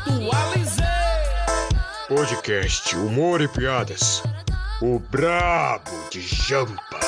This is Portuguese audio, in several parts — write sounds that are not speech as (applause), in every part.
Atualizei. Podcast Humor e Piadas. O Brabo de Jampa.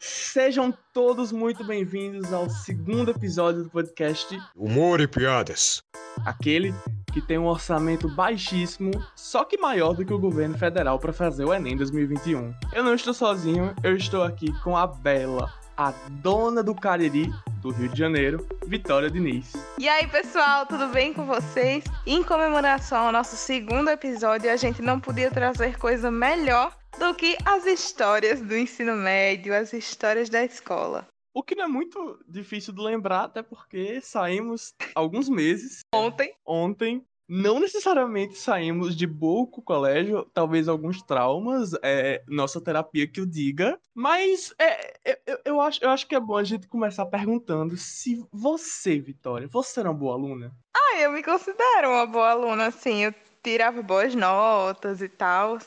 Sejam todos muito bem-vindos ao segundo episódio do podcast, Humor e Piadas. aquele que tem um orçamento baixíssimo, só que maior do que o governo federal para fazer o Enem 2021. Eu não estou sozinho, eu estou aqui com a Bela, a dona do Cariri do Rio de Janeiro, Vitória Diniz. E aí, pessoal, tudo bem com vocês? Em comemoração ao nosso segundo episódio, a gente não podia trazer coisa melhor do que as histórias do ensino médio, as histórias da escola. O que não é muito difícil de lembrar, até porque saímos alguns meses Ontem, ontem. Não necessariamente saímos de boa com o colégio, talvez alguns traumas, é, nossa terapia que o diga, mas é, eu- eu, eu, acho, eu acho que é bom a gente começar perguntando se você, Vitória, você era uma boa aluna? ah, eu me considero uma boa aluna, assim, eu tirava boas notas e tal,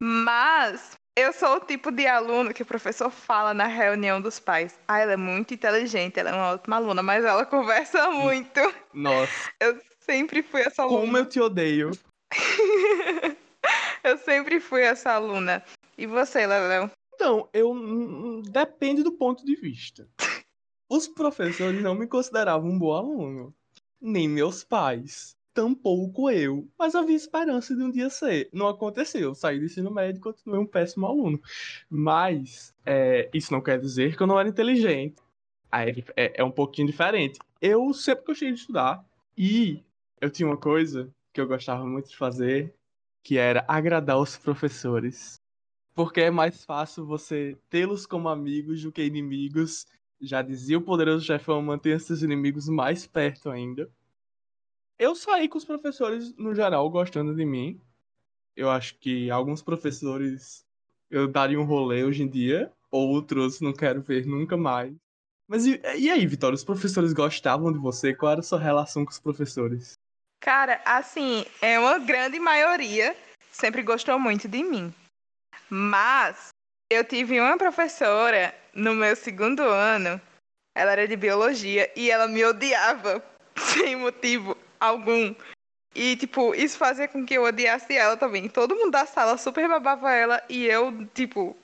mas eu sou o tipo de aluno que o professor fala na reunião dos pais. Ah, ela é muito inteligente, ela é uma ótima aluna, mas ela conversa muito. Nossa, Eu sempre fui essa aluna. como eu te odeio. (laughs) Eu sempre fui essa aluna. E você, Leléo? Então, eu depende do ponto de vista. Os professores não me consideravam um bom aluno, nem meus pais, tampouco eu, mas havia esperança de um dia ser. Não aconteceu, eu saí do ensino médio e continuei um péssimo aluno. Mas é, isso não quer dizer que eu não era inteligente. Aí é, é um pouquinho diferente. Eu sempre gostei de estudar e eu tinha uma coisa que eu gostava muito de fazer, que era agradar os professores. Porque é mais fácil você tê-los como amigos do que inimigos. Já dizia o poderoso chefão, mantenha seus inimigos mais perto ainda. Eu saí com os professores, no geral, gostando de mim. Eu acho que alguns professores eu daria um rolê hoje em dia, outros não quero ver nunca mais. Mas e, e aí, Vitória, os professores gostavam de você? Qual era a sua relação com os professores? Cara, assim, é uma grande maioria sempre gostou muito de mim. Mas eu tive uma professora no meu segundo ano, ela era de biologia e ela me odiava (laughs) sem motivo algum. E, tipo, isso fazia com que eu odiasse ela também. Todo mundo da sala super babava ela e eu, tipo,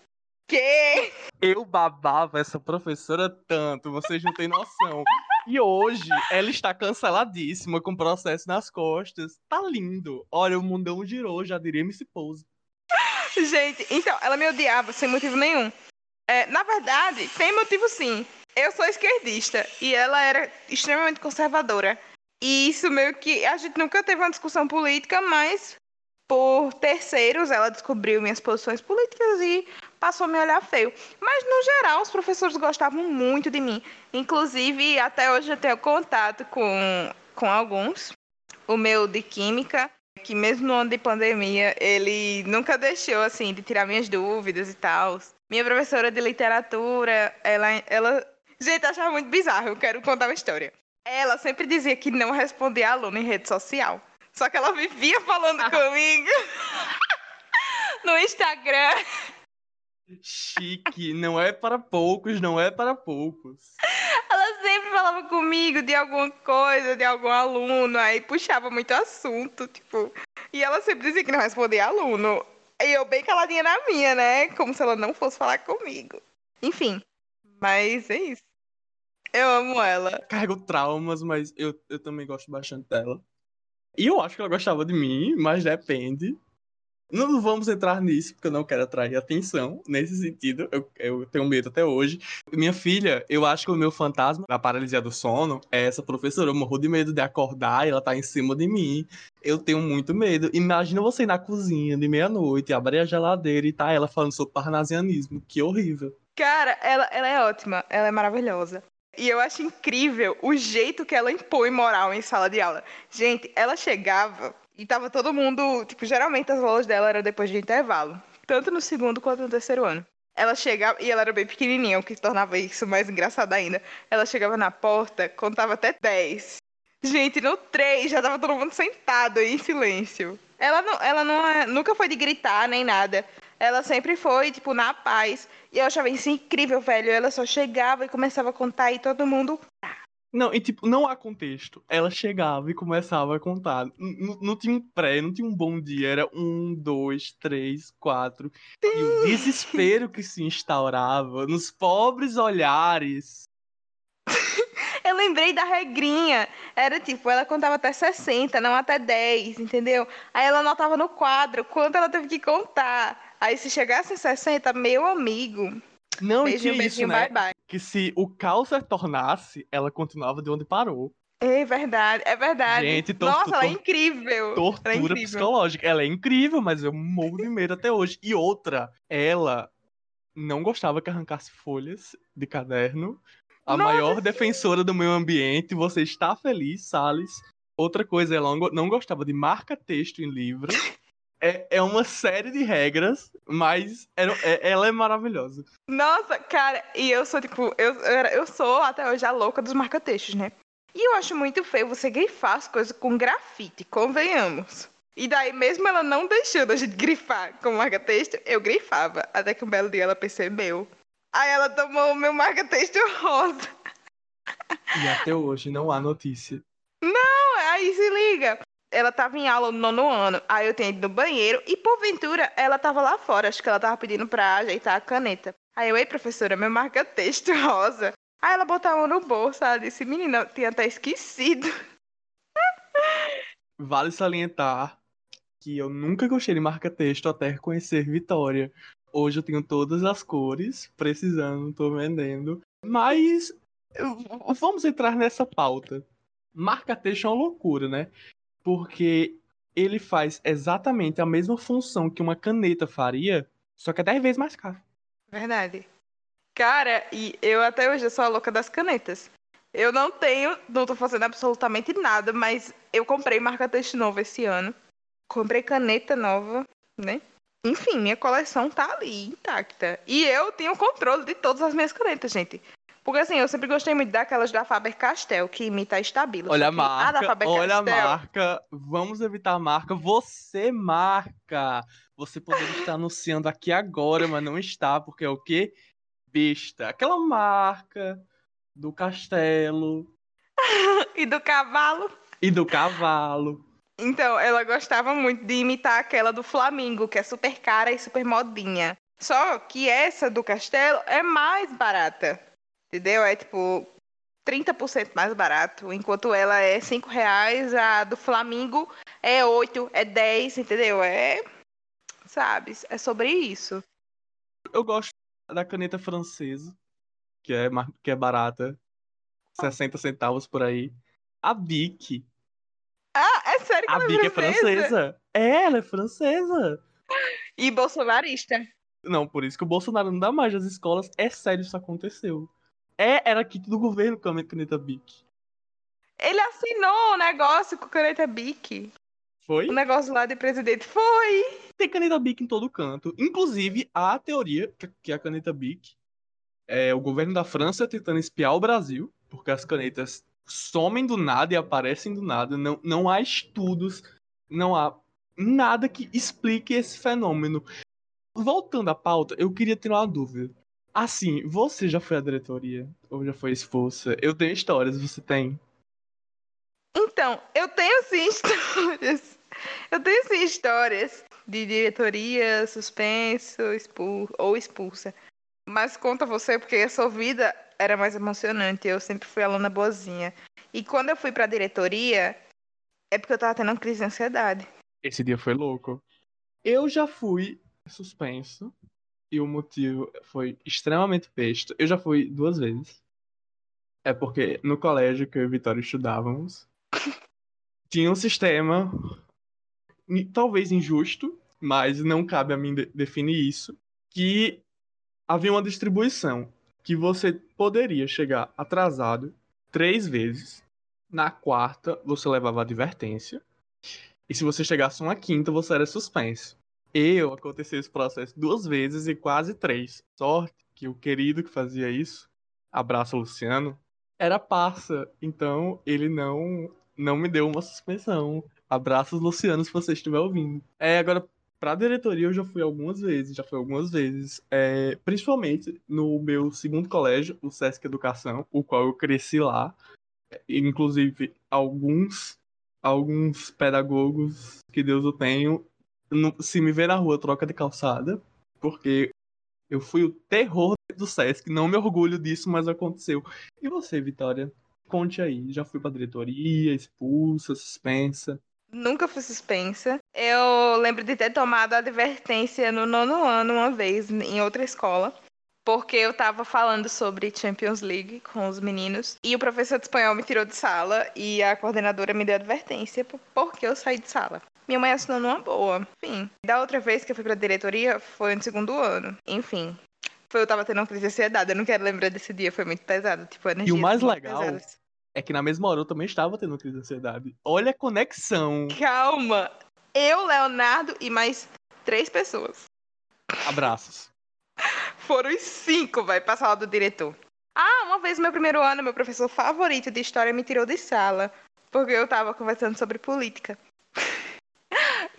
quê? Eu babava essa professora tanto, vocês não têm noção. E hoje ela está canceladíssima com processo nas costas. Tá lindo. Olha, o mundão girou, já diria Miss Pose. Gente, então, ela me odiava sem motivo nenhum. É, na verdade, tem motivo sim. Eu sou esquerdista e ela era extremamente conservadora. E isso meio que. A gente nunca teve uma discussão política, mas por terceiros ela descobriu minhas posições políticas e passou a me olhar feio. Mas no geral, os professores gostavam muito de mim. Inclusive, até hoje eu tenho contato com, com alguns. O meu de Química, que mesmo no ano de pandemia, ele nunca deixou, assim, de tirar minhas dúvidas e tal. Minha professora de literatura, ela, ela... Gente, eu achava muito bizarro, eu quero contar uma história. Ela sempre dizia que não respondia aluno em rede social. Só que ela vivia falando comigo (laughs) no Instagram. Chique, não é para poucos, não é para poucos. Ela sempre falava comigo de alguma coisa, de algum aluno, aí puxava muito assunto, tipo. E ela sempre dizia que não respondia aluno. E eu bem caladinha na minha, né? Como se ela não fosse falar comigo. Enfim, mas é isso. Eu amo ela. Carrego traumas, mas eu, eu também gosto bastante dela. E eu acho que ela gostava de mim, mas depende. Não vamos entrar nisso, porque eu não quero atrair atenção nesse sentido. Eu, eu tenho medo até hoje. Minha filha, eu acho que o meu fantasma na paralisia do sono é essa professora. Eu morro de medo de acordar e ela tá em cima de mim. Eu tenho muito medo. Imagina você ir na cozinha de meia-noite, abrir a geladeira e tá ela falando sobre parnasianismo. Que horrível. Cara, ela, ela é ótima, ela é maravilhosa. E eu acho incrível o jeito que ela impõe moral em sala de aula. Gente, ela chegava e tava todo mundo. Tipo, geralmente as aulas dela eram depois de intervalo. Tanto no segundo quanto no terceiro ano. Ela chegava, e ela era bem pequenininha, o que tornava isso mais engraçado ainda. Ela chegava na porta, contava até 10. Gente, no 3 já tava todo mundo sentado em silêncio. Ela, não, ela não é- nunca foi de gritar nem nada. Ela sempre foi, tipo, na paz. E eu achava isso incrível, velho. Ela só chegava e começava a contar e todo mundo. "Tá, Não, e tipo, não há contexto. Ela chegava e começava a contar. N- Não tinha um pré, não tinha um bom dia. Era um, dois, três, quatro. E o (laughs) desespero que se instaurava nos pobres olhares. Eu lembrei da regrinha. Era tipo, ela contava até 60, não até 10, entendeu? Aí ela anotava no quadro quanto ela teve que contar. Aí se chegasse em 60, meu amigo. Não, e beijinho, tinha isso, beijinho, né? bye bye. Que se o caos retornasse, ela continuava de onde parou. É verdade, é verdade. Gente, Nossa, ela é incrível. ela é Tortura incrível. psicológica. Ela é incrível, mas eu morro de medo até hoje. E outra, ela não gostava que arrancasse folhas de caderno. A Nossa, maior sim. defensora do meio ambiente. Você está feliz, Salles. Outra coisa, ela não gostava de marca-texto em livro. (laughs) É, é uma série de regras, mas era- é- ela é maravilhosa. Nossa, cara, e eu sou, tipo, eu, eu, sou até hoje a louca dos marca-textos, né? E eu acho muito feio você grifar as coisas com grafite, convenhamos. E daí, mesmo ela não deixando a gente grifar com marca-texto, eu grifava. Até que um belo dia ela percebeu. Aí ela tomou o meu marca-texto rosa. E até hoje não há notícia. Aí se liga. Ela tava em aula no nono ano. Aí eu tinha ido no banheiro e, porventura, ela tava lá fora. Acho que ela tava pedindo pra ajeitar a caneta. Aí eu, ei, professora, meu marca-texto (laughs) rosa. Aí ela botou a mão no bolso. Ela disse, menina, tinha até esquecido. (laughs) Vale salientar que eu nunca gostei de marca-texto até reconhecer Vitória. Hoje eu tenho todas as cores, precisando, tô vendendo. Mas vamos entrar nessa pauta. Marca-texto é uma loucura, né? Porque ele faz exatamente a mesma função que uma caneta faria, só que é 10 vezes mais caro. Verdade. Cara, e eu até hoje sou a louca das canetas. Eu não tenho, não tô fazendo absolutamente nada, mas eu comprei marca-texto novo esse ano. Comprei caneta nova, né? Enfim, minha coleção tá ali, intacta. E eu tenho controle de todas as minhas canetas, gente. Porque assim, eu sempre gostei muito daquelas da Faber-Castell, que imita a Stabilo. Olha a marca, olha a marca. Vamos evitar a marca. Você marca. Você poderia estar anunciando aqui agora, mas não está, porque é o quê? Besta. Aquela marca do castelo (laughs) E do cavalo. e do cavalo. Então, ela gostava muito de imitar aquela do Flamingo, que é super cara e super modinha. Só que essa do Castelo é mais barata. Entendeu? É tipo 30% mais barato. Enquanto ela é 5 reais, a do Flamingo é 8, é 10, entendeu? É. Sabe? É sobre isso. Eu gosto da caneta francesa, que é, que é barata. 60 centavos por aí. A Bic. Ah, é sério que A ela Bic é é francesa? É, ela é francesa. E bolsonarista. Não, por isso que o Bolsonaro não dá mais às escolas. É sério, isso aconteceu. É, era kit do governo com a caneta Bic. Ele assinou o negócio com caneta Bic. Foi? O negócio lá de presidente. Foi! Tem caneta Bic em todo canto. Inclusive, a teoria que- que a caneta Bic é o governo da França tentando espiar o Brasil, porque as canetas somem do nada e aparecem do nada. Não, não há estudos, não há nada que explique esse fenômeno. Voltando à pauta, eu queria ter uma dúvida. Assim, você já foi à diretoria? Ou já foi expulsa? Eu tenho histórias, você tem? Então, eu tenho sim (laughs) histórias. Eu tenho sim histórias de diretoria, suspenso, expul ou expulsa. Mas conta você, porque a sua vida era mais emocionante. Eu sempre fui aluna boazinha. E quando eu fui pra diretoria, é porque eu tava tendo uma crise de ansiedade. Esse dia foi louco. Eu já fui suspenso e o motivo foi extremamente besta. Eu já fui duas vezes. É porque no colégio que eu e Vitória estudávamos, (laughs) tinha um sistema talvez injusto, mas não cabe a mim de- definir isso, que havia uma distribuição que você poderia chegar atrasado três vezes. Na quarta, você levava advertência. E se você chegasse uma quinta, você era suspenso. Eu aconteceu esse processo duas vezes e quase três. Sorte que o querido que fazia isso, abraço Luciano, era parça. Então ele não não me deu uma suspensão. Abraços Luciano se você estiver ouvindo. É, agora pra diretoria eu já fui algumas vezes, já fui algumas vezes. É, principalmente no meu segundo colégio, o Sesc Educação, o qual eu cresci lá. inclusive alguns alguns pedagogos que Deus o se me ver na rua troca de calçada, porque eu fui o terror do Sesc, não me orgulho disso, mas aconteceu. E você, Vitória? Conte aí, já fui pra diretoria, expulsa, suspensa? Nunca fui suspensa. Eu lembro de ter tomado advertência no nono ano uma vez, em outra escola porque eu tava falando sobre Champions League com os meninos e o professor de espanhol me tirou de sala e a coordenadora me deu advertência porque eu saí de sala. Minha mãe assinou numa boa. Enfim, da outra vez que eu fui pra diretoria foi no segundo ano. Enfim, foi eu tava tendo uma crise de ansiedade. Eu não quero lembrar desse dia, foi muito pesado. Tipo, e o mais legal é que na mesma hora eu também estava tendo crise de ansiedade. Olha a conexão. Calma. Eu, Leonardo e mais três pessoas. Abraços. Foram os cinco, vai, pra sala do diretor. Ah, uma vez no meu primeiro ano, meu professor favorito de história me tirou de sala, porque eu tava conversando sobre política.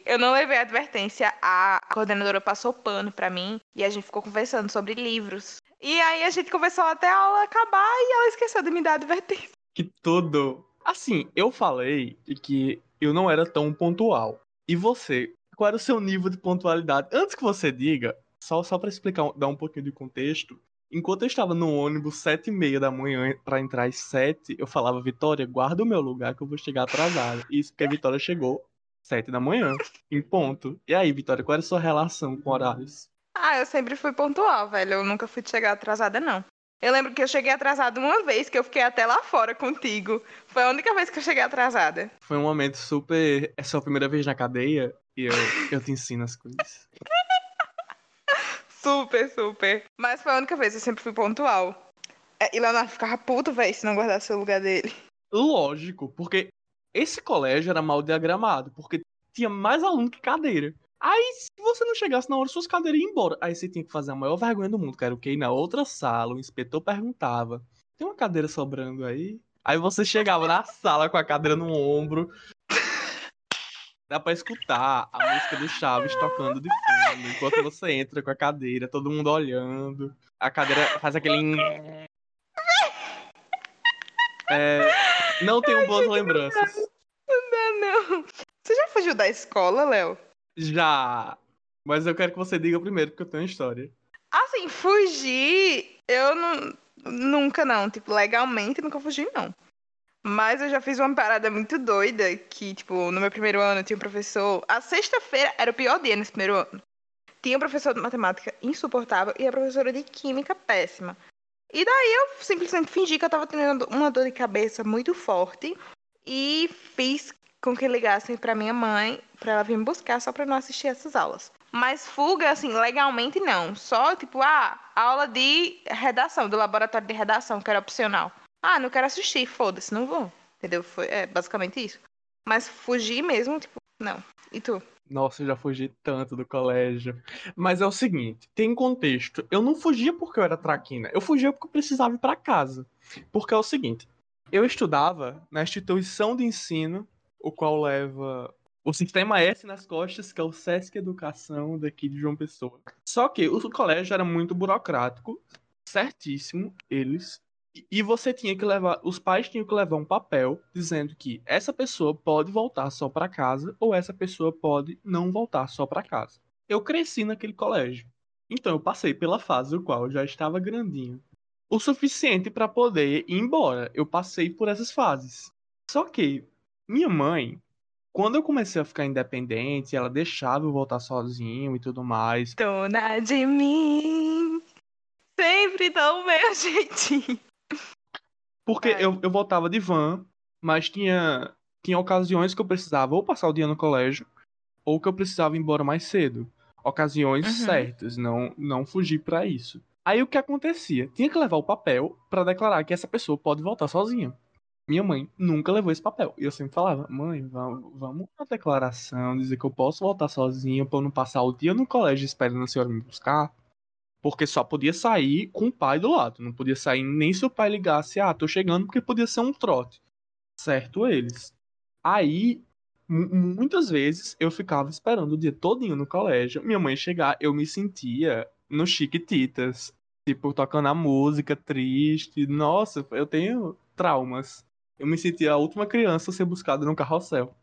Eu não levei advertência, a coordenadora passou pano pra mim e a gente ficou conversando sobre livros. E aí a gente conversou até a aula acabar e ela esqueceu de me dar advertência. (laughs) Que tudo! Assim, eu falei que eu não era tão pontual. E você, qual era o seu nível de pontualidade? Antes que você diga, só, só para explicar, dar um pouquinho de contexto, enquanto eu estava no ônibus sete e meia da manhã para entrar às sete, eu falava, Vitória, guarda o meu lugar que eu vou chegar atrasada. Isso porque a Vitória chegou sete da manhã, em ponto. E aí, Vitória, qual era a sua relação com horários? Ah, eu sempre fui pontual, velho. Eu nunca fui chegar atrasada, não. Eu lembro que eu cheguei atrasada uma vez, que eu fiquei até lá fora contigo. Foi a única vez que eu cheguei atrasada. Foi um momento super. É sua primeira vez na cadeia e eu, eu te ensino as coisas. (laughs) Super, super. Mas foi a única vez, eu sempre fui pontual. É, e Leonardo ficava puto, velho, se não guardasse o lugar dele. Lógico, porque esse colégio era mal diagramado, porque tinha mais aluno que cadeira. Aí, se você não chegasse na hora, suas cadeiras iam embora. Aí você tinha que fazer a maior vergonha do mundo, o que na outra sala, o inspetor perguntava: tem uma cadeira sobrando aí? Aí você chegava na sala com a cadeira no ombro, Dá pra escutar a música do Chaves tocando de fundo, enquanto você entra com a cadeira, todo mundo olhando. A cadeira faz aquele. É, não tenho boas lembranças. Não, não. Você já fugiu da escola, Léo? Já. Mas eu quero que você diga primeiro, porque eu tenho uma história. Assim, fugir, eu não, nunca não. Tipo, legalmente nunca fugi, não. Mas eu já fiz uma parada muito doida que, tipo, no meu primeiro ano tinha um professor. A sexta-feira era o pior dia nesse primeiro ano. Tinha um professor de matemática insuportável e a professora de química péssima. E daí eu simplesmente fingi que eu tava tendo uma dor de cabeça muito forte e fiz com que ligassem para minha mãe para ela vir me buscar só para não assistir essas aulas. Mas fuga, assim, legalmente não. Só, tipo, ah, aula de redação, do laboratório de redação, que era opcional. Ah, não quero assistir, foda-se, não vou. Entendeu? Foi, é basicamente isso. Mas fugir mesmo, tipo, não. E tu? Nossa, eu já fugi tanto do colégio. Mas é o seguinte, tem contexto. Eu não fugia porque eu era traquina. Eu fugia porque eu precisava ir para casa. Porque é o seguinte, eu estudava na instituição de ensino, o qual leva o sistema S nas costas, que é o SESC Educação daqui de João Pessoa. Só que o colégio era muito burocrático, certíssimo, eles. E você tinha que levar, os pais tinham que levar um papel dizendo que essa pessoa pode voltar só para casa ou essa pessoa pode não voltar só para casa. Eu cresci naquele colégio. Então eu passei pela fase no qual eu já estava grandinho. O suficiente para poder ir embora. Eu passei por essas fases. Só que minha mãe, quando eu comecei a ficar independente, ela deixava eu voltar sozinho e tudo mais. Dona de mim, sempre dá o meu (laughs) jeitinho. Porque é. eu, eu voltava de van, mas tinha, tinha ocasiões que eu precisava ou passar o dia no colégio, ou que eu precisava ir embora mais cedo. Ocasiões uhum. certas, não, não fugir para isso. Aí o que acontecia? Tinha que levar o papel para declarar que essa pessoa pode voltar sozinha. Minha mãe nunca levou esse papel. E eu sempre falava, mãe, vamos, vamos uma declaração, dizer que eu posso voltar sozinha pra eu não passar o dia no colégio esperando a senhora me buscar. Porque só podia sair com o pai do lado. Não podia sair nem se o pai ligasse, ah, tô chegando, porque podia ser um trote. Certo eles. Aí, muitas vezes, eu ficava esperando o dia todinho no colégio. Minha mãe chegar, eu me sentia no Chiquititas. Tipo, tocando a música triste. Nossa, eu tenho traumas. Eu me sentia a última criança a ser buscada no carrossel.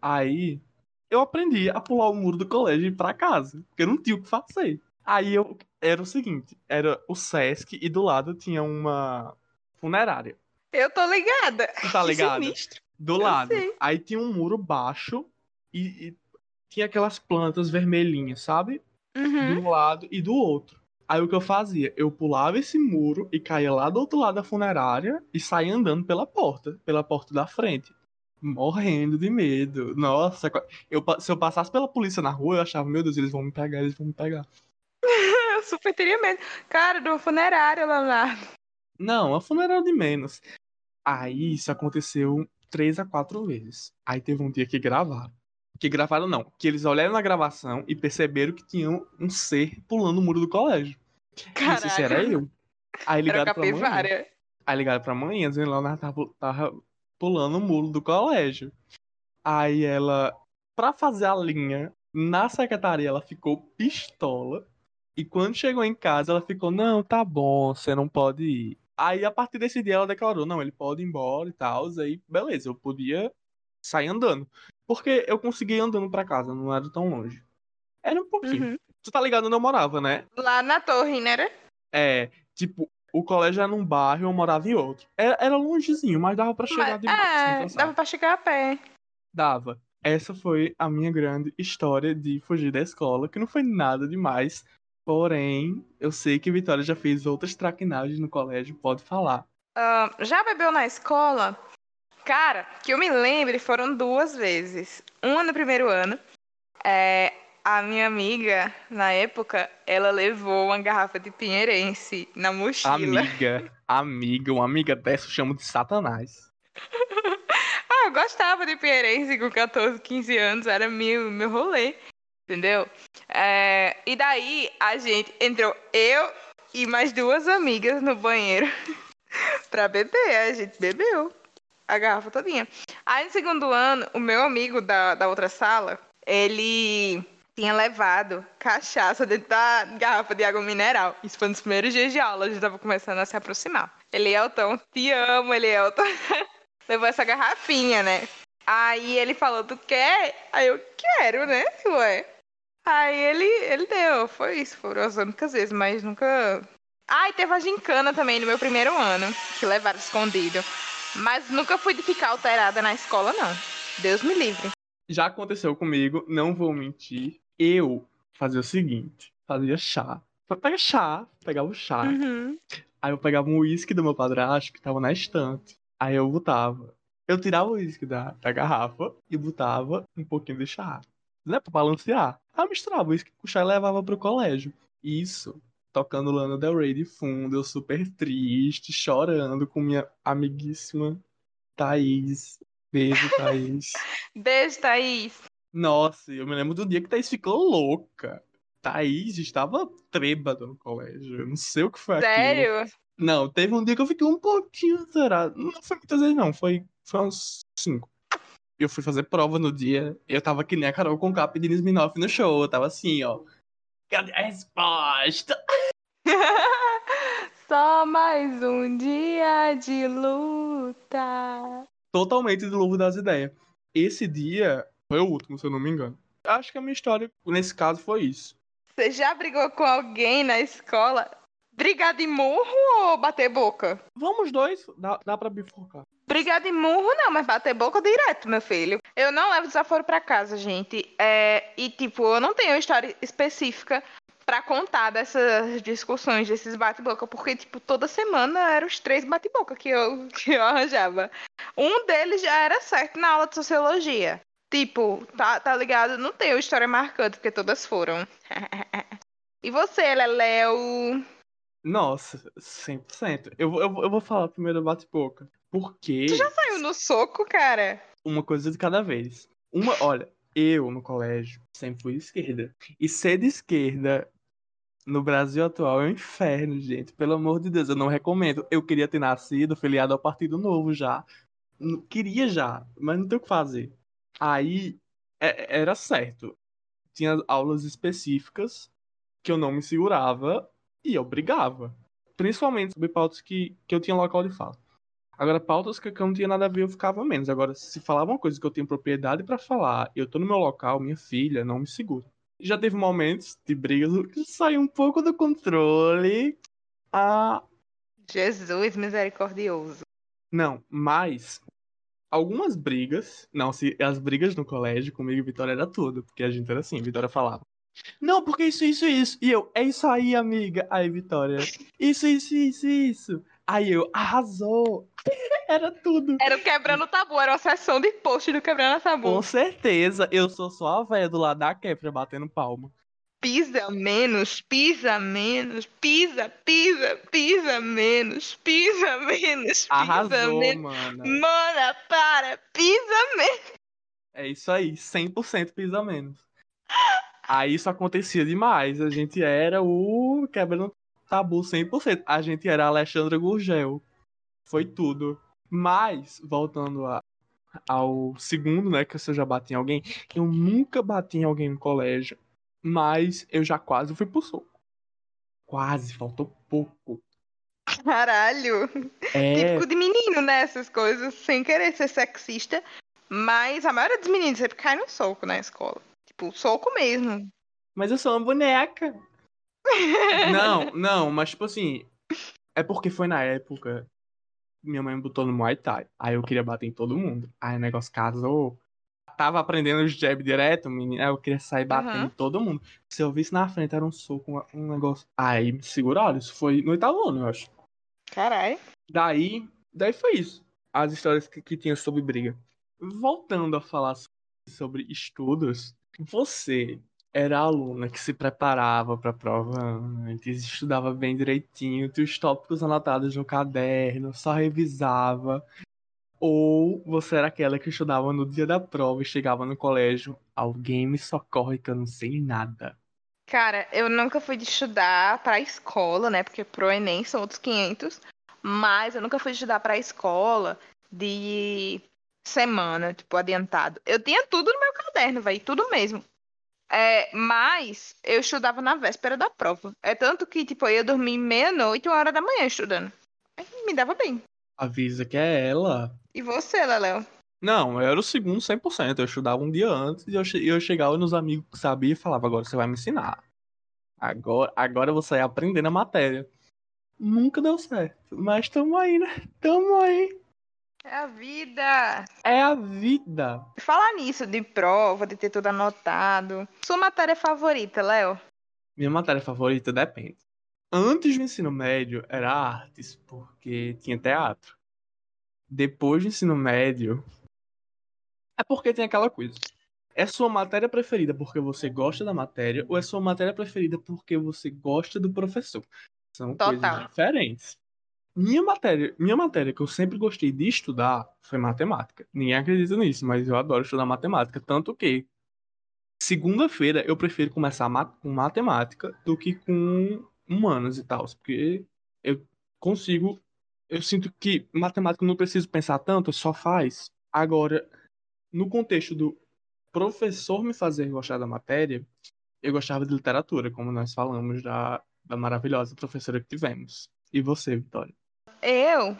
Aí eu aprendi a pular o muro do colégio e ir pra casa, porque eu não tinha o que fazer. Aí eu era o seguinte, era o Sesc e do lado tinha uma funerária. Eu tô ligada. Tu tá (laughs) sinistro. Do Eu lado. sei. Aí tinha um muro baixo e, e tinha aquelas plantas vermelhinhas, sabe? Uhum. De um lado e do outro. Aí o que eu fazia? Eu pulava esse muro e caía lá do outro lado da funerária e saía andando pela porta, pela porta da frente. Morrendo de medo. Nossa, eu, se eu passasse pela polícia na rua, eu achava, meu Deus, eles vão me pegar, eles vão me pegar. Super teria medo. Cara, de uma funerária, Leonardo. Não, a funerária de menos. Aí isso aconteceu três a quatro vezes. Aí teve um dia que gravaram. Que gravaram não, que eles olharam na gravação e perceberam que tinha um ser pulando o muro do colégio. Caralho. Isso era eu. Aí Era ligaram pra mãe. Aí ligaram pra mãe, dizendo que ela tava, tava pulando o muro do colégio. Aí ela, pra fazer a linha, na secretaria ela ficou pistola. E quando chegou em casa, ela ficou, não, tá bom, você não pode ir. Aí a partir desse dia ela declarou, não, ele pode ir embora e tal. Aí, beleza, eu podia sair andando. Porque eu consegui ir andando pra casa, não era tão longe. Era um pouquinho. Uhum. Tu tá ligado onde eu morava, né? Lá na torre, né? É, tipo, o colégio era num bairro e eu morava em outro. Era, era longezinho, mas dava pra chegar Mas- de é, dava pra chegar a pé. Dava. Essa foi a minha grande história de fugir da escola, que não foi nada demais. Porém, eu sei que Vitória já fez outras traquinagens no colégio, pode falar. Ah, já bebeu na escola? Cara, que eu me lembre, foram duas vezes. Uma no primeiro ano. É, a minha amiga, na época, ela levou uma garrafa de pinheirense na mochila. Amiga, amiga, uma amiga dessa eu chamo de Satanás. (laughs) Ah, eu gostava de Pinheirense com 14, 15 anos, era meu, meu rolê, entendeu? É, e daí a gente entrou, eu e mais duas amigas no banheiro (laughs) pra beber. A gente bebeu a garrafa todinha. Aí no segundo ano, o meu amigo da, da outra sala, ele tinha levado cachaça dentro da garrafa de água mineral. Isso foi nos primeiros dias de aula, a gente tava começando a se aproximar. Elielton, te amo, Elielton. (laughs) Levou essa garrafinha, né? Aí ele falou, tu quer? Aí eu quero, né? Ué. Aí ele, ele deu, foi isso, foram as únicas vezes, mas nunca. Ah, e teve a gincana também no meu primeiro ano, que levaram escondido. Mas nunca fui de ficar alterada na escola, não. Deus me livre. Já aconteceu comigo, não vou mentir. Eu fazia o seguinte: fazia chá. Pega chá, pegava o chá. Uhum. Aí eu pegava um uísque do meu padrasto que tava na estante. Aí eu botava. Eu tirava o uísque da, da garrafa e botava um pouquinho de chá. Né? Pra balancear. Aí misturava o uísque com chá e levava pro colégio. Isso. Tocando Lana Del Rey de fundo, eu super triste, chorando com minha amiguíssima Thaís. Beijo, (laughs) Thaís. Beijo, Thaís. Nossa, eu me lembro do dia que Thaís ficou louca. Thaís estava trêbada no colégio. Eu não sei o que foi aquilo. Sério? Não, teve um dia que eu fiquei um pouquinho zerado. Não foi muitas vezes, não. Foi, foi uns cinco. Eu fui fazer prova no dia. Eu tava que nem a Carol com K pedindo Sminoff no show. Eu tava assim, ó. Cadê a resposta? (laughs) Só mais um dia de luta. Totalmente do Lobo das Ideias. Esse dia foi o último, se eu não me engano. Acho que a minha história, nesse caso, foi isso. Você já brigou com alguém na escola? Brigar de murro ou bater boca? Vamos dois, dá, dá pra bifurcar. Brigar de murro não, mas bater boca direto, meu filho. Eu não levo desaforo pra casa, gente. É, e, tipo, eu não tenho história específica pra contar dessas discussões, desses bate-boca, porque, tipo, toda semana eram os três bate-boca que eu, (laughs) que eu arranjava. Um deles já era certo na aula de sociologia. Tipo, tá, tá ligado? Não tenho história marcante, porque todas foram. (laughs) e você, Leléo? Nossa, 100%. Eu, eu, eu vou falar primeiro bate-boca. Porque. Tu já saiu no soco, cara? uma coisa de cada vez. Uma, olha, eu no colégio sempre fui de esquerda. E ser de esquerda no Brasil atual é um inferno, gente. Pelo amor de Deus, eu não recomendo. Eu queria ter nascido filiado ao Partido Novo já. N- Queria já, mas não tem o que fazer. Aí é- era certo. Tinha aulas específicas que eu não me segurava e eu brigava. Principalmente sobre pautas que, que eu tinha local de fala. Agora, pautas que eu não tinha nada a ver, eu ficava menos. Agora, se falava uma coisa que eu tenho propriedade pra falar, eu tô no meu local, minha filha, não me segura. Já teve momentos de brigas que saiu um pouco do controle. Ah, Jesus misericordioso. não, mas algumas brigas, não, se as brigas no colégio comigo e Vitória era tudo, porque a gente era assim, Vitória falava. Não, porque isso, isso, isso. E eu, é isso aí, amiga. Aí, Vitória, isso, isso, isso, isso. Aí eu, arrasou. (laughs) Era tudo. Era o quebrando o tabu, era uma sessão de post do quebrando tabu. Com certeza, eu sou só a velha do lado da quebra batendo palma. Pisa menos, pisa menos, pisa, pisa, pisa menos, pisa menos, pisa Arrasou, menos. mana. Mana, para, pisa menos. É isso aí, 100% pisa menos. Aí isso acontecia demais. A gente era o quebrando tabu 100%. A gente era a Alexandra Gurgel. Foi tudo. Mas, voltando a- ao segundo, né, que eu já bati em alguém, eu nunca bati em alguém no colégio, mas eu já quase fui pro soco. Quase, faltou pouco. Caralho. É, Típico de menino, né? Essas coisas, sem querer ser sexista. Mas a maioria dos meninos sempre cai no soco na escola. Tipo, soco mesmo. mas eu sou uma boneca. (laughs) Não, não, mas tipo assim, é porque foi na época minha mãe me botou no Muay Thai. Aí eu queria bater em todo mundo. Aí o negócio casou. Tava aprendendo os jab direto, menino. Aí eu queria sair batendo em todo mundo. Se eu visse na frente, era um soco, um- negócio. Aí me seguraram. Isso foi no oitavo ano, eu acho. Caralho. Daí, daí foi isso. As histórias que, que tinha sobre briga. Voltando a falar so- sobre estudos, você era a aluna que se preparava para a prova antes, estudava bem direitinho, tinha os tópicos anotados no caderno, só revisava. Ou você era aquela que estudava no dia da prova e chegava no colégio, alguém me socorre que eu não sei nada. Cara, eu nunca fui de estudar pra escola, né? Porque pro Enem são outros 500. Mas eu nunca fui estudar pra escola de semana, tipo, adiantado. Eu tinha tudo no meu caderno, velho, tudo mesmo. É, mas eu estudava na véspera da prova. É tanto que, tipo, eu ia dormir meia-noite, uma hora da manhã estudando. Aí me dava bem. Avisa que é ela. E você, Leléo? Não, eu era o segundo 100%. Eu estudava um dia antes e eu, che- eu chegava nos amigos que sabiam e falava: agora você vai me ensinar. Agora, agora eu vou sair aprendendo a matéria. Nunca deu certo. Mas tamo aí, né? Tamo aí. É a vida. É a vida. Falar nisso de prova, de ter tudo anotado. Sua matéria favorita, Léo? Minha matéria favorita depende. Antes do ensino médio era artes, porque tinha teatro. Depois do ensino médio. É porque tem aquela coisa. É sua matéria preferida porque você gosta da matéria ou é sua matéria preferida porque você gosta do professor? São Total. coisas diferentes. Minha matéria, minha matéria que eu sempre gostei de estudar foi matemática. Ninguém acredita nisso, mas eu adoro estudar matemática. Tanto que segunda-feira eu prefiro começar ma- com matemática do que com humanas e tal. Porque eu consigo. Eu sinto que matemática eu não preciso pensar tanto, só faz. Agora, no contexto do professor me fazer gostar da matéria, eu gostava de literatura, como nós falamos da, da maravilhosa professora que tivemos. E você, Vitória? Eu,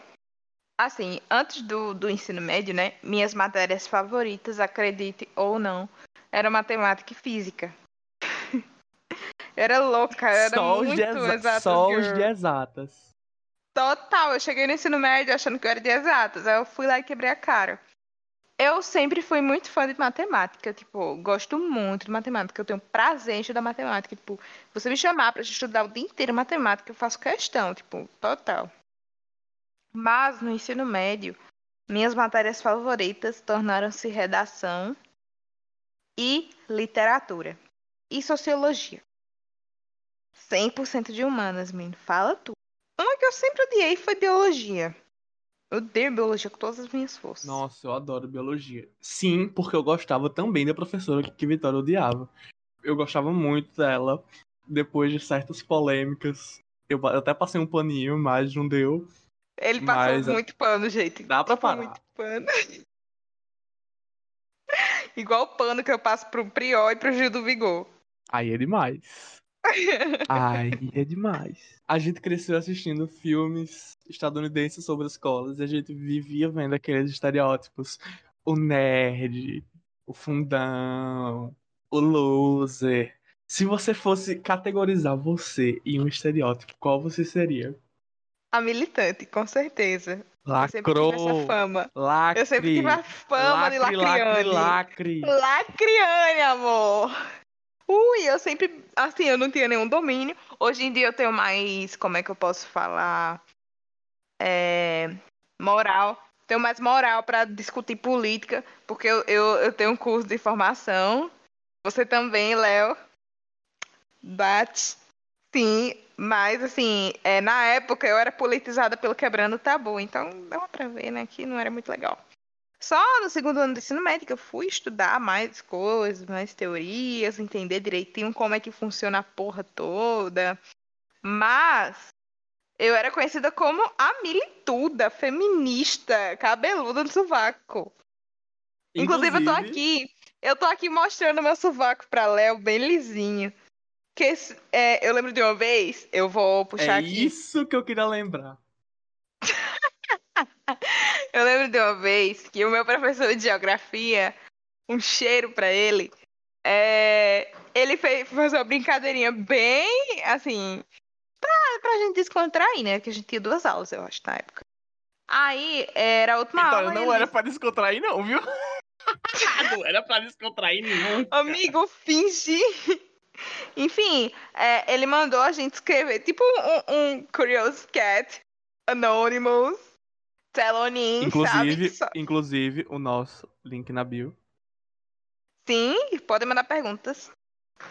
assim, antes do, do ensino médio, né? Minhas matérias favoritas, acredite ou não, eram matemática e física. Eu (laughs) era louca, eu era só muito de exa- exatas só os de exatas. Total, eu cheguei no ensino médio achando que eu era de exatas. Aí eu fui lá e quebrei a cara. Eu sempre fui muito fã de matemática, tipo, gosto muito de matemática. Eu tenho prazer em estudar matemática. Tipo, você me chamar pra estudar o dia inteiro matemática, eu faço questão, tipo, total. Mas no ensino médio, minhas matérias favoritas tornaram-se redação e literatura. E sociologia. 100% de humanas, menino. Fala tu. Uma que eu sempre odiei foi biologia. Eu odeio biologia com todas as minhas forças. Nossa, eu adoro biologia. Sim, porque eu gostava também da professora que, que Vitória odiava. Eu gostava muito dela. Depois de certas polêmicas, eu até passei um paninho, mas não deu. Ele passou Mas- muito pano, gente. Dá pra Passou parar. muito pano. (laughs) Igual o pano que eu passo pro Prior e pro Gil do Vigor. Aí é demais. (laughs) Aí é demais. A gente cresceu assistindo filmes estadunidenses sobre escolas e a gente vivia vendo aqueles estereótipos. O nerd, o fundão, o loser. Se você fosse categorizar você em um estereótipo, qual você seria? A militante, com certeza. Eu sempre tive essa Lacrou. fama. Lacre. Eu sempre tive a fama de lacre, lacre, lacriane. lacre. Lacriane, amor. Ui, eu sempre, assim, eu não tinha nenhum domínio. Hoje em dia eu tenho mais, como é que eu posso falar? É, moral. Tenho mais moral pra discutir política, porque eu, eu, eu tenho um curso de formação. Você também, Léo. Bate. Sim, mas assim, é, na época eu era politizada pelo Quebrando o Tabu, então dá pra ver, né, que não era muito legal. Só no segundo ano do ensino médio que eu fui estudar mais coisas, mais teorias, entender direitinho como é que funciona a porra toda. Mas eu era conhecida como a milituda, feminista, cabeluda do sovaco. Inclusive, eu tô aqui, eu tô aqui mostrando meu sovaco pra Léo, bem lisinho. Que esse- é, eu lembro de uma vez, eu vou puxar É aqui. isso que eu queria lembrar. (laughs) Eu lembro de uma vez que o meu professor de geografia, um cheiro pra ele, é, ele fez, fez uma brincadeirinha bem assim, pra, pra gente descontrair, né? Que a gente tinha duas aulas, eu acho, na época. Aí era a última Vitória, aula. não ele era pra descontrair, não, viu? (laughs) (laughs) não era pra descontrair, não. Amigo, fingi. Enfim, é, ele mandou a gente escrever tipo um, um Curious Cat, Anonymous, Telonin, sabe? Inclusive, Só- inclusive, o nosso link na bio. Sim, podem mandar perguntas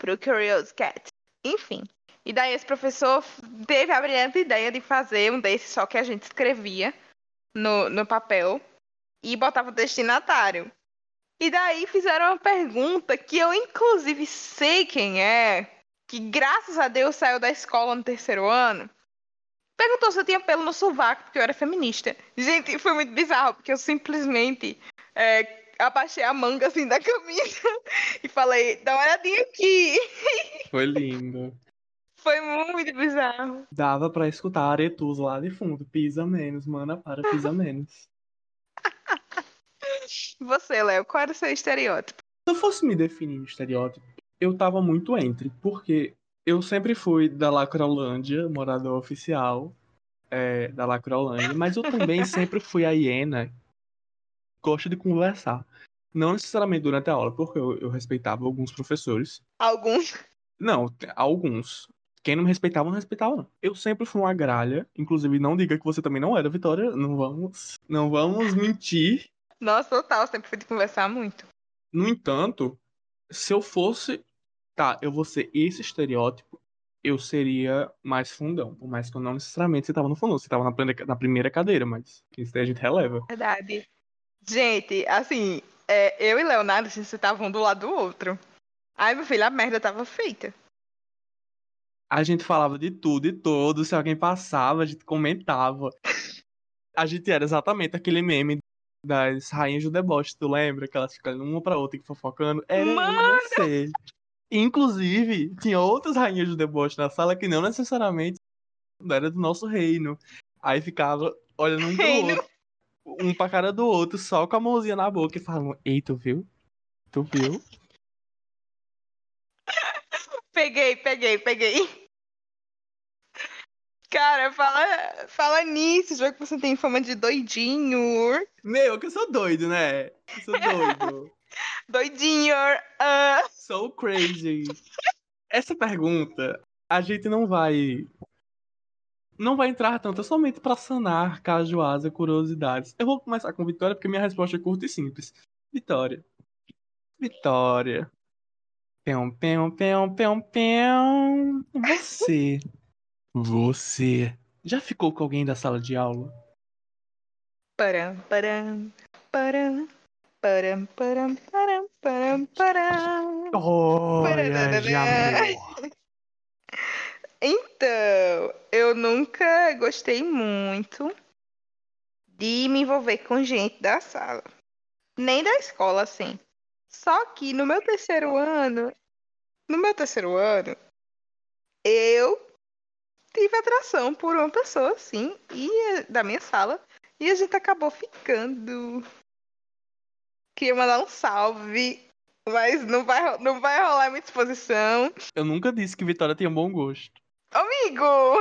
pro Curious Cat. Enfim. E daí esse professor teve a brilhante ideia de fazer um desses só que a gente escrevia no, no papel e botava o destinatário. E daí fizeram uma pergunta que eu inclusive sei quem é, que graças a Deus saiu da escola no terceiro ano. Perguntou se eu tinha pelo no sovaco, porque eu era feminista. Gente, foi muito bizarro, porque eu simplesmente é, abaixei a manga assim da camisa (laughs) e falei, dá uma olhadinha aqui. (laughs) Foi lindo. Foi muito bizarro. Dava pra escutar a Aretus lá de fundo. Pisa menos, mana, para, pisa menos. Você, Léo, qual era o seu estereótipo? Se eu fosse me definir estereótipo, eu tava muito entre, porque eu sempre fui da Lacrolândia, morador oficial é, da Lacrolândia, mas eu também (laughs) sempre fui a hiena, gosto de conversar. Não necessariamente durante a aula, porque eu, eu respeitava alguns professores. Alguns. Não, alguns. Quem não me respeitava, não respeitava, não. Eu sempre fui uma gralha. Inclusive, não diga que você também não era, Vitória. Não vamos, não vamos mentir. Nossa, total, sempre fui de conversar muito. No entanto, se eu fosse. Tá, eu vou ser esse estereótipo, eu seria mais fundão. Por mais que eu não necessariamente você tava no fundão, você tava na primeira, cadeira, mas isso daí a gente releva. Verdade. Gente, assim, é, eu e Leonardo, a gente tava um do lado do outro. Ai, meu filho, a merda tava feita. A gente falava de tudo e todo, se alguém passava, a gente comentava. A gente era exatamente aquele meme das rainhas do deboche, tu lembra? Que elas ficam uma pra outra e fofocando. Era Mano! você. Inclusive, tinha outras rainhas do deboche na sala que não necessariamente era do nosso reino. Aí ficava olhando um pro Reino. outro, um pra cara do outro, só com a mãozinha na boca e falavam, ei, tu viu? Tu viu? (laughs) Peguei, peguei, peguei. Cara, fala, fala nisso, já que você tem fama de doidinho. Meu, que eu sou doido, né? Eu sou doido. (laughs) Doidinho. ah. So crazy. Essa pergunta, a gente não vai. Não vai entrar tanto, é somente pra sanar cajuás e curiosidades. Eu vou começar com Vitória, porque minha resposta é curta e simples. Vitória. Vitória. Pão, pão, pão, pão, pão. Você. Você. Já ficou com alguém da sala de aula? Param, param, param, param, param, param, param, param. Olha, de amor. Então, eu nunca gostei muito de me envolver com gente da sala. Nem da escola, assim. Só que no meu terceiro ano, no meu terceiro ano, eu tive atração por uma pessoa, sim, e é da minha sala. E a gente acabou ficando. Queria mandar um salve, mas não vai, não vai rolar muita exposição. Eu nunca disse que Vitória tinha bom gosto. Amigo!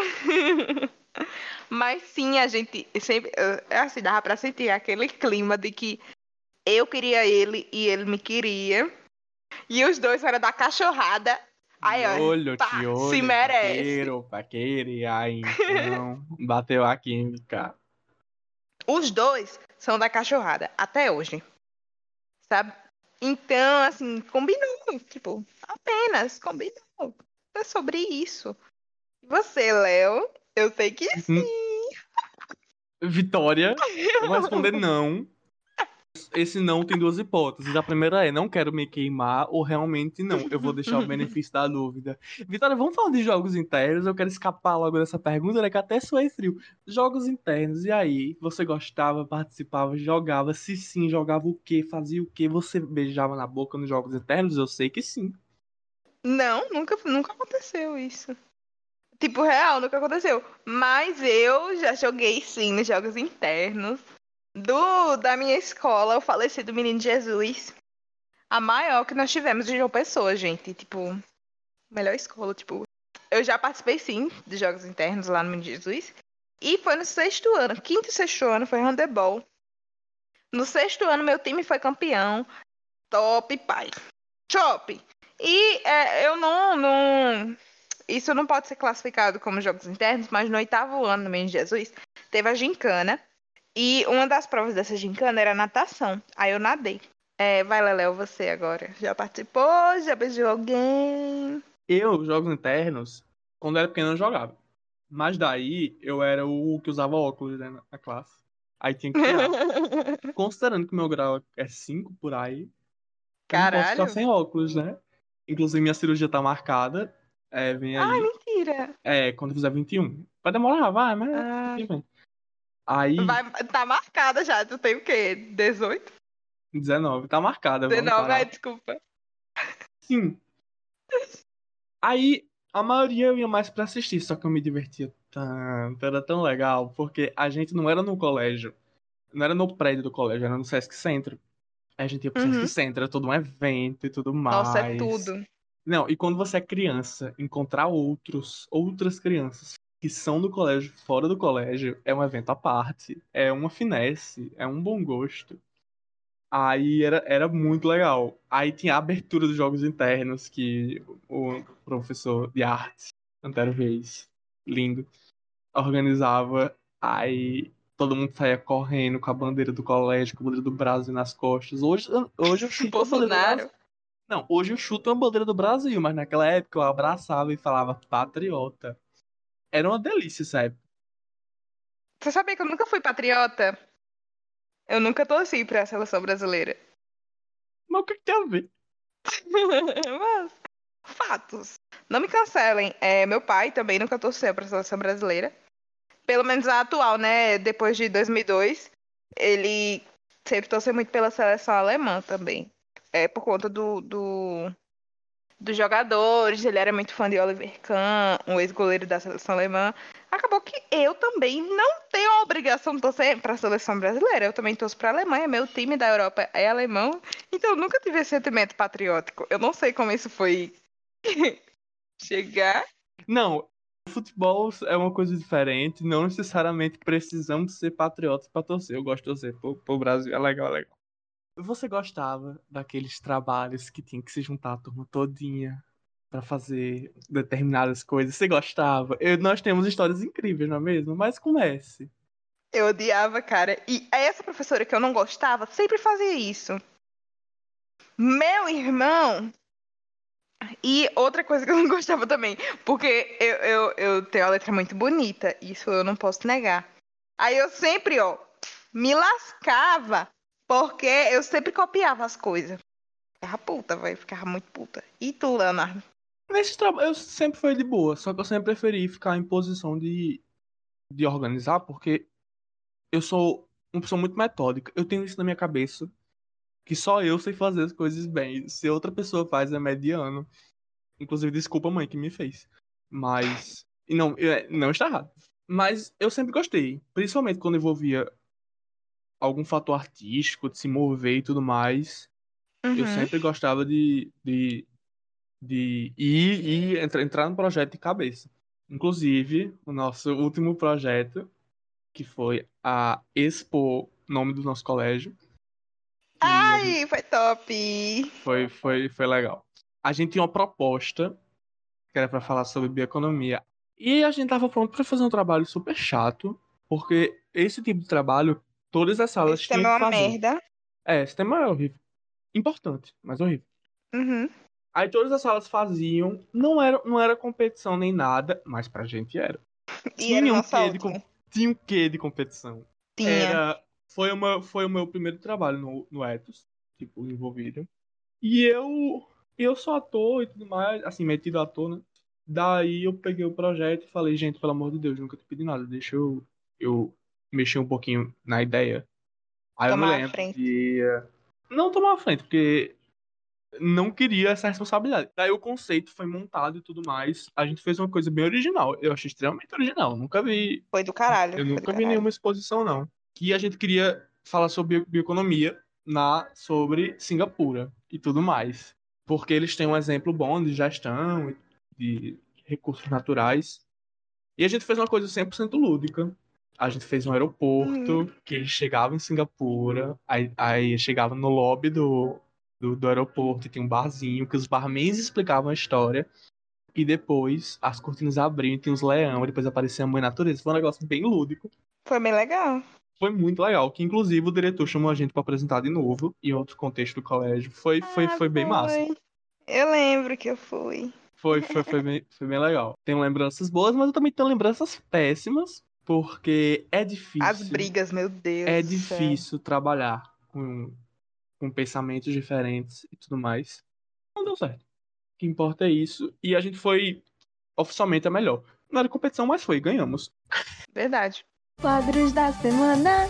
(laughs) Mas sim, a gente sempre. eh, Assim, dava pra sentir aquele clima de que eu queria ele e ele me queria. E os dois eram da cachorrada. Aí, ó. olho, pá, te olho, se merece. Paqueiro, paqueire, aí então. (laughs) bateu a química. Os dois são da cachorrada, até hoje. Sabe? Então, assim, combinou. Tipo, apenas combinou. É sobre isso. E você, Léo? Eu sei que sim. Vitória, (laughs) eu vou responder não. Esse não tem duas hipóteses. A primeira é não quero me queimar ou realmente não. Eu vou deixar o (laughs) benefício da dúvida. Vitória, vamos falar de jogos internos. Eu quero escapar logo dessa pergunta, né? Que até suei frio. Jogos internos, e aí? Você gostava, participava, jogava? Se sim, jogava o quê? Fazia o quê? Você beijava na boca nos jogos internos? Eu sei que sim. Não, nunca, nunca aconteceu isso. Tipo, real, nunca aconteceu. Mas eu já joguei sim nos jogos internos. Do, da minha escola, o falecido Menino Jesus. A maior que nós tivemos de João Pessoa, gente. Tipo, melhor escola, tipo. Eu já participei sim de jogos internos lá no Menino Jesus. E foi no sexto ano. Quinto e sexto ano foi handebol. No sexto ano, meu time foi campeão. Top, pai. Top! E é, eu não, não. Isso não pode ser classificado como jogos internos, mas no oitavo ano no Menino Jesus teve a gincana. E uma das provas dessa gincana era natação. Aí eu nadei. É, vai, Leléo, você agora. Já participou? Já beijou alguém? Eu, jogos internos, quando era pequeno, eu jogava. Mas daí eu era o que usava óculos né, na classe. Aí tinha que tirar. (laughs) Considerando que meu grau é 5 por aí, eu não posso Caralho. ficar sem óculos, né? Inclusive, minha cirurgia tá marcada. É, vem aí. Ai, mentira. É, quando fizer 21. Vai demorar, vai, mas. Ah, tudo bem. Aí, vai, tá marcada já. Tu tem o quê? 18? 19, tá marcada. vamos 19, parar. ai, desculpa. Sim. Aí, a maioria eu ia mais pra assistir, só que eu me divertia tanto, era tão legal, porque a gente não era no colégio, não era no prédio do colégio, era no Sesc Centro. Aí a gente ia pro Uhum. Sesc Centro, era todo um evento e tudo mais. Nossa, é tudo. Não, e quando você é criança, encontrar outros, outras crianças que são do colégio, fora do colégio, é um evento à parte, é uma finesse, é um bom gosto. Aí era, era muito legal. Aí tinha a abertura dos jogos internos que o professor de arte, Antero Reis, lindo, organizava. Aí todo mundo saía correndo com a bandeira do colégio, com a bandeira do Brasil nas costas. Hoje, hoje eu chuto. Bolsonaro. Não, hoje eu chuto a bandeira do Brasil, mas naquela época eu abraçava e falava patriota. Era uma delícia, sabe? Você sabia que eu nunca fui patriota? Eu nunca torci pra seleção brasileira. Mas o que, que tem a ver? (laughs) Mas, fatos. Não me cancelem. É, meu pai também nunca torceu pra seleção brasileira. Pelo menos a atual, né? Depois de 2002, ele sempre torceu muito pela seleção alemã também. É por conta do, do dos jogadores. Ele era muito fã de Oliver Kahn, um ex-goleiro da seleção alemã. Acabou que eu também não tenho a obrigação de torcer para a seleção brasileira. Eu também torço para a Alemanha. Meu time da Europa é alemão. Então eu nunca tive esse sentimento patriótico. Eu não sei como isso foi (laughs) chegar. Não, futebol é uma coisa diferente. Não necessariamente precisamos ser patriotas pra torcer. Eu gosto de torcer pro, pro Brasil. É legal, é legal. Você gostava daqueles trabalhos que tinha que se juntar a turma todinha pra fazer determinadas coisas? Você gostava? Eu- nós temos histórias incríveis, não é mesmo? Mas comece. Eu odiava, cara. E essa professora que eu não gostava sempre fazia isso. Meu irmão. E outra coisa que eu não (laughs) gostava também, porque eu, eu, eu tenho a letra muito bonita, isso eu não posso negar. Aí eu sempre, ó, me lascava, porque eu sempre copiava as coisas. Ficava puta, velho, ficava muito puta. E tu, Leonardo? Nesse trabalho, eu sempre fui de boa, só que eu sempre preferi ficar em posição de, de organizar, porque eu sou uma pessoa muito metódica. Eu tenho isso na minha cabeça, que só eu sei fazer as coisas bem. Se outra pessoa faz, é mediano. Inclusive, desculpa a mãe que me fez. Mas não, é, não está errado. Mas eu sempre gostei. Principalmente quando envolvia algum fator artístico, de se mover e tudo mais. Eu Uhum. sempre gostava de, de, de ir e entrar, entrar no projeto de cabeça. Inclusive, o nosso último projeto, que foi a Expo, nome do nosso colégio. gente- Ai, foi top! foi, foi, foi legal. A gente tinha uma proposta que era para falar sobre bioeconomia. E a gente tava pronto para fazer um trabalho super chato, porque esse tipo de trabalho, todas as salas Esse tinham é que uma fazer. merda. É, esse tema é horrível. Importante, mas horrível. Uhum. Aí todas as salas faziam, não era, não era competição nem nada, mas pra gente era. E era Tinha um nossa quê de. Tinha um quê de competição? Tinha. Era, foi, uma, foi o meu primeiro trabalho no, no Ethos, tipo, envolvido. E eu, eu sou ator e tudo mais, assim, metido ator, né? Daí eu peguei o projeto e falei, gente, pelo amor de Deus, nunca te pedi nada, deixa eu, eu mexer um pouquinho na ideia. Aí eu Tomar me a lembro frente. de... Não tomar a frente, porque não queria essa responsabilidade. Daí o conceito foi montado e tudo mais. A gente fez uma coisa bem original. Eu achei extremamente original. Nunca vi Foi do caralho. eu nunca vi caralho. nenhuma exposição, não. Que a gente queria falar sobre bio- bioeconomia na, sobre Singapura e tudo mais. Porque eles têm um exemplo bom de gestão, e de recursos naturais. E a gente fez uma coisa 100% lúdica. A gente fez um aeroporto que chegava em Singapura, aí, aí chegava no lobby do, do, do aeroporto e tinha um barzinho que os barmans explicavam a história. E depois as cortinas abriam e tinha os leão, e depois aparecia a mãe natureza. Foi um negócio bem lúdico. Foi bem legal. Foi muito legal. Que inclusive o diretor chamou a gente pra apresentar de novo, em outro contexto do colégio. Foi, foi, Ah, foi bem massa. foi. Eu lembro que eu fui. Foi, foi, foi, bem, foi bem legal. Tenho lembranças boas, mas eu também tenho lembranças péssimas, porque é difícil. As brigas, meu Deus. É difícil trabalhar com, com pensamentos diferentes e tudo mais. Não deu certo. O que importa é isso. E a gente foi oficialmente a melhor. Não era competição, mas foi. Ganhamos. Verdade. Quadros da semana.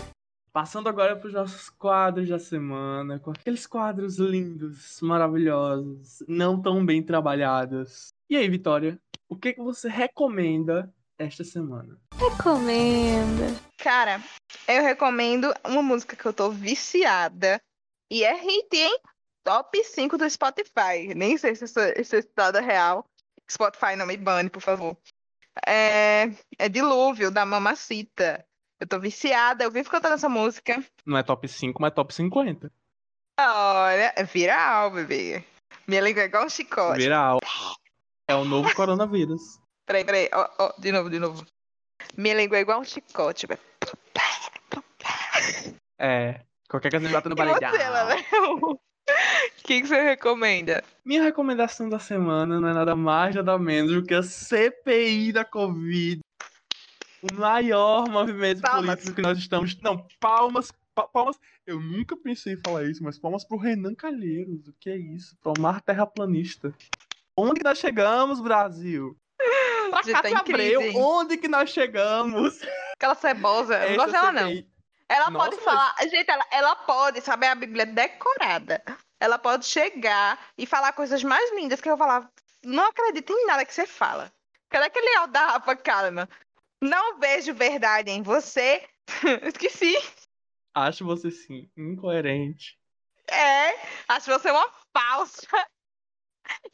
Passando agora para os nossos quadros da semana, com aqueles quadros lindos, maravilhosos, não tão bem trabalhados. E aí, Vitória, o que, que você recomenda esta semana? Recomenda. Cara, eu recomendo uma música que eu tô viciada. E é hit, hein? Top 5 do Spotify. Nem sei se esse, se esse dado é real. Spotify não me bane, por favor. É, é Dilúvio, da Mamacita. Eu tô viciada, eu vivo cantando essa música. Não é top 5, mas top 50. Olha, é viral, bebê. Minha língua é igual um chicote. Viral. É o novo coronavírus. Peraí, peraí. Ó, ó, de novo, de novo. Minha língua é igual um chicote, bebê. É. Qualquer coisa bota no E. Léo? O que, que você recomenda? Minha recomendação da semana não é nada mais, nada menos do que a CPI da Covid. O maior movimento Palmas. político que nós estamos. Não, palmas. pa- palmas. Eu nunca pensei em falar isso, mas palmas pro Renan Calheiros. O que é isso? Pro Mar Terraplanista. Onde nós chegamos, Brasil? (laughs) Pra Você tá Cátia crise, Abreu, hein? onde que nós chegamos? Aquela cebosa. Eu não Essa gosto dela, não. Ela Nossa, pode mas- falar. Gente, ela, ela pode saber a Bíblia decorada. Ela pode chegar e falar coisas mais lindas que eu vou falar. Não acredito em nada que você fala. Cadê aquele áudio da Rafa Kalimann? Não vejo verdade em você. (laughs) Esqueci. Acho você sim, incoerente. É, acho você uma falsa.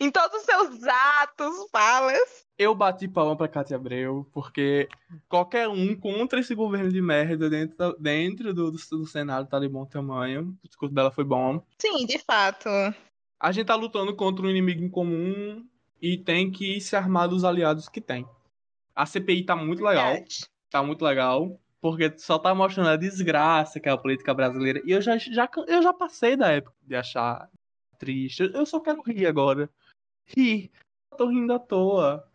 Em todos os seus atos, falas. Eu bati palma pra Cátia Abreu, porque qualquer um contra esse governo de merda dentro, da- dentro do, do, do Senado tá de bom tamanho. O discurso dela foi bom. Sim, de fato. A gente tá lutando contra um inimigo em comum e tem que se armar dos aliados que tem. A CPI tá muito legal, Verdade. tá muito legal, porque só tá mostrando a desgraça que é a política brasileira. E eu já, já, eu já passei da época de achar triste. Eu só quero rir agora. Rir. Eu tô rindo à toa.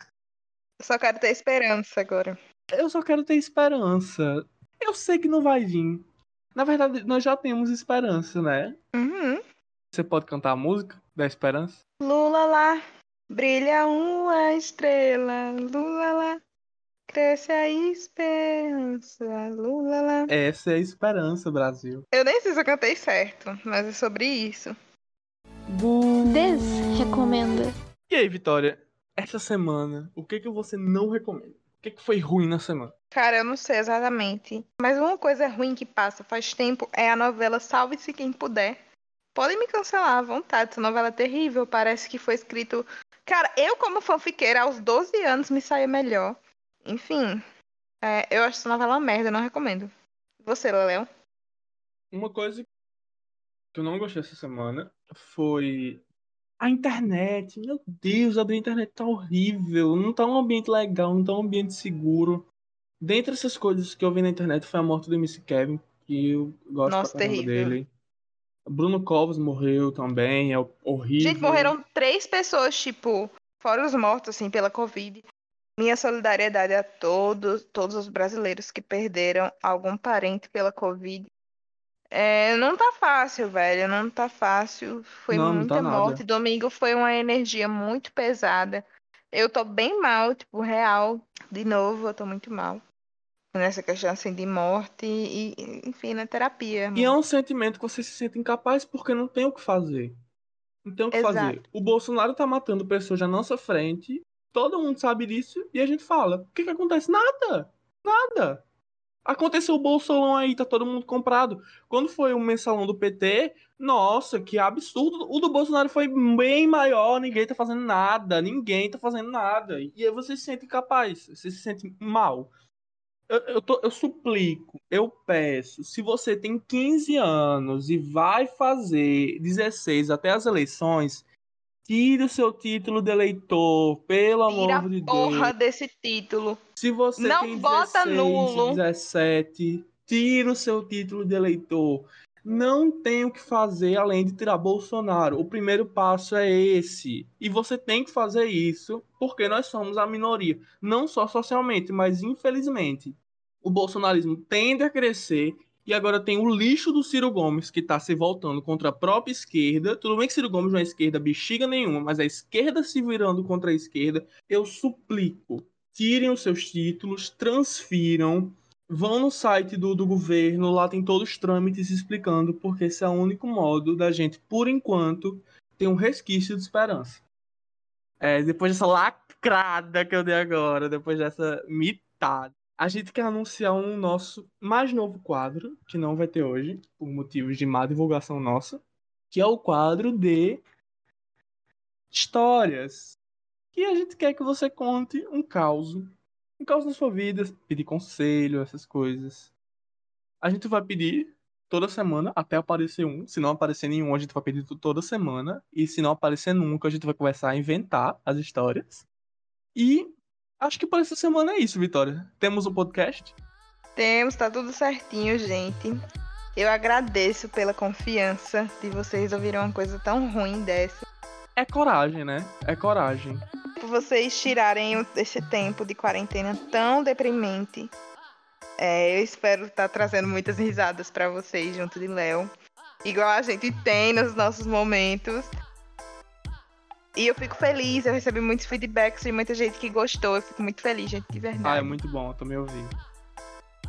Só quero ter esperança agora. Eu só quero ter esperança. Eu sei que não vai vir. Na verdade, nós já temos esperança, né? Uhum. Você pode cantar a música da esperança? Lula lá, brilha uma estrela. Lula lá, cresce a esperança. Lula lá. Essa é a esperança, Brasil. Eu nem sei se eu cantei certo, mas é sobre isso. Desrecomenda. E aí, Vitória? essa semana, o que que você não recomenda? O que que foi ruim na semana? Cara, eu não sei exatamente. Mas uma coisa ruim que passa faz tempo é a novela Salve-se Quem Puder. Podem me cancelar à vontade, essa novela é terrível. Parece que foi escrito. Cara, eu, como fanfiqueira, aos 12 anos me saía melhor. Enfim, é, eu acho essa novela uma merda, não recomendo. Você, Léo? Uma coisa que eu não gostei essa semana foi a internet. Meu Deus, a internet tá horrível. Não tá um ambiente legal, não tá um ambiente seguro. Dentre essas coisas que eu vi na internet foi a morte do MC Kevin, que eu gosto Nossa, pra terrível. dele. Bruno Covas morreu também, é horrível. Gente, morreram três pessoas, tipo, fora os mortos, assim, pela Covid. Minha solidariedade a todos, todos os brasileiros que perderam algum parente pela Covid. É, não tá fácil, velho, não tá fácil. Foi Não, não muita tá nada. morte. Domingo foi uma energia muito pesada. Eu tô bem mal, tipo, real. De novo, eu tô muito mal. Nessa questão, assim, de morte e, enfim, na terapia. E é um sentimento que você se sente incapaz porque não tem o que fazer. Não tem o que Exato. fazer. O Bolsonaro tá matando pessoas na nossa frente, todo mundo sabe disso, e a gente fala: o que que acontece? Nada! Nada! Aconteceu o Bolsolão aí, tá todo mundo comprado. Quando foi o mensalão do PT, nossa, que absurdo. O do Bolsonaro foi bem maior, ninguém tá fazendo nada, ninguém tá fazendo nada. E aí você se sente incapaz, você se sente mal. Eu, eu, tô- eu suplico, eu peço, se você tem 15 anos e vai fazer 16 até as eleições, tire o seu título de eleitor, pelo Tira amor de porra Deus. desse título. Se você Não tem vota 16, nulo. 17, tira o seu título de eleitor. Não tem o que fazer além de tirar Bolsonaro. O primeiro passo é esse. E você tem que fazer isso porque nós somos a minoria. Não só socialmente, mas infelizmente. O bolsonarismo tende a crescer. E agora tem o lixo do Ciro Gomes, que tá se voltando contra a própria esquerda. Tudo bem que Ciro Gomes não é esquerda bexiga nenhuma, mas a esquerda se virando contra a esquerda. Eu suplico tirem os seus títulos, transfiram, vão no site do, do governo, lá tem todos os trâmites explicando, porque esse é o único modo da gente, por enquanto, ter um resquício de esperança. É, depois dessa lacrada que eu dei agora, depois dessa mitada, a gente quer anunciar um nosso mais novo quadro, que não vai ter hoje, por motivos de má divulgação nossa, que é o quadro de histórias que a gente quer que você conte um caos. Um caos na sua vida, pedir conselho, essas coisas. A gente vai pedir toda semana até aparecer um. Se não aparecer nenhum, a gente vai pedir toda semana. E se não aparecer nunca, a gente vai começar a inventar as histórias. E acho que por essa semana é isso, Vitória. Temos um podcast. Temos, tá tudo certinho, gente. Eu agradeço pela confiança de vocês ouvirem uma coisa tão ruim dessa. É coragem, né? É coragem. Por vocês tirarem o- esse tempo de quarentena tão deprimente. É, eu espero estar trazendo muitas risadas pra vocês junto de Léo. Igual a gente tem nos nossos momentos. E eu fico feliz, eu recebi muitos feedbacks de muita gente que gostou. Eu fico muito feliz, gente, de verdade. Ah, é muito bom, eu também ouvi.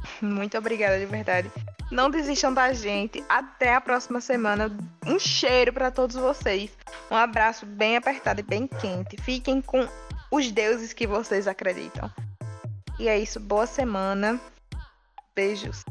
(laughs) Muito obrigada, de verdade. Não desistam da gente. Até a próxima semana. Um cheiro pra todos vocês. Um abraço bem apertado e bem quente. Fiquem com os deuses que vocês acreditam. E é isso. Boa semana. Beijos.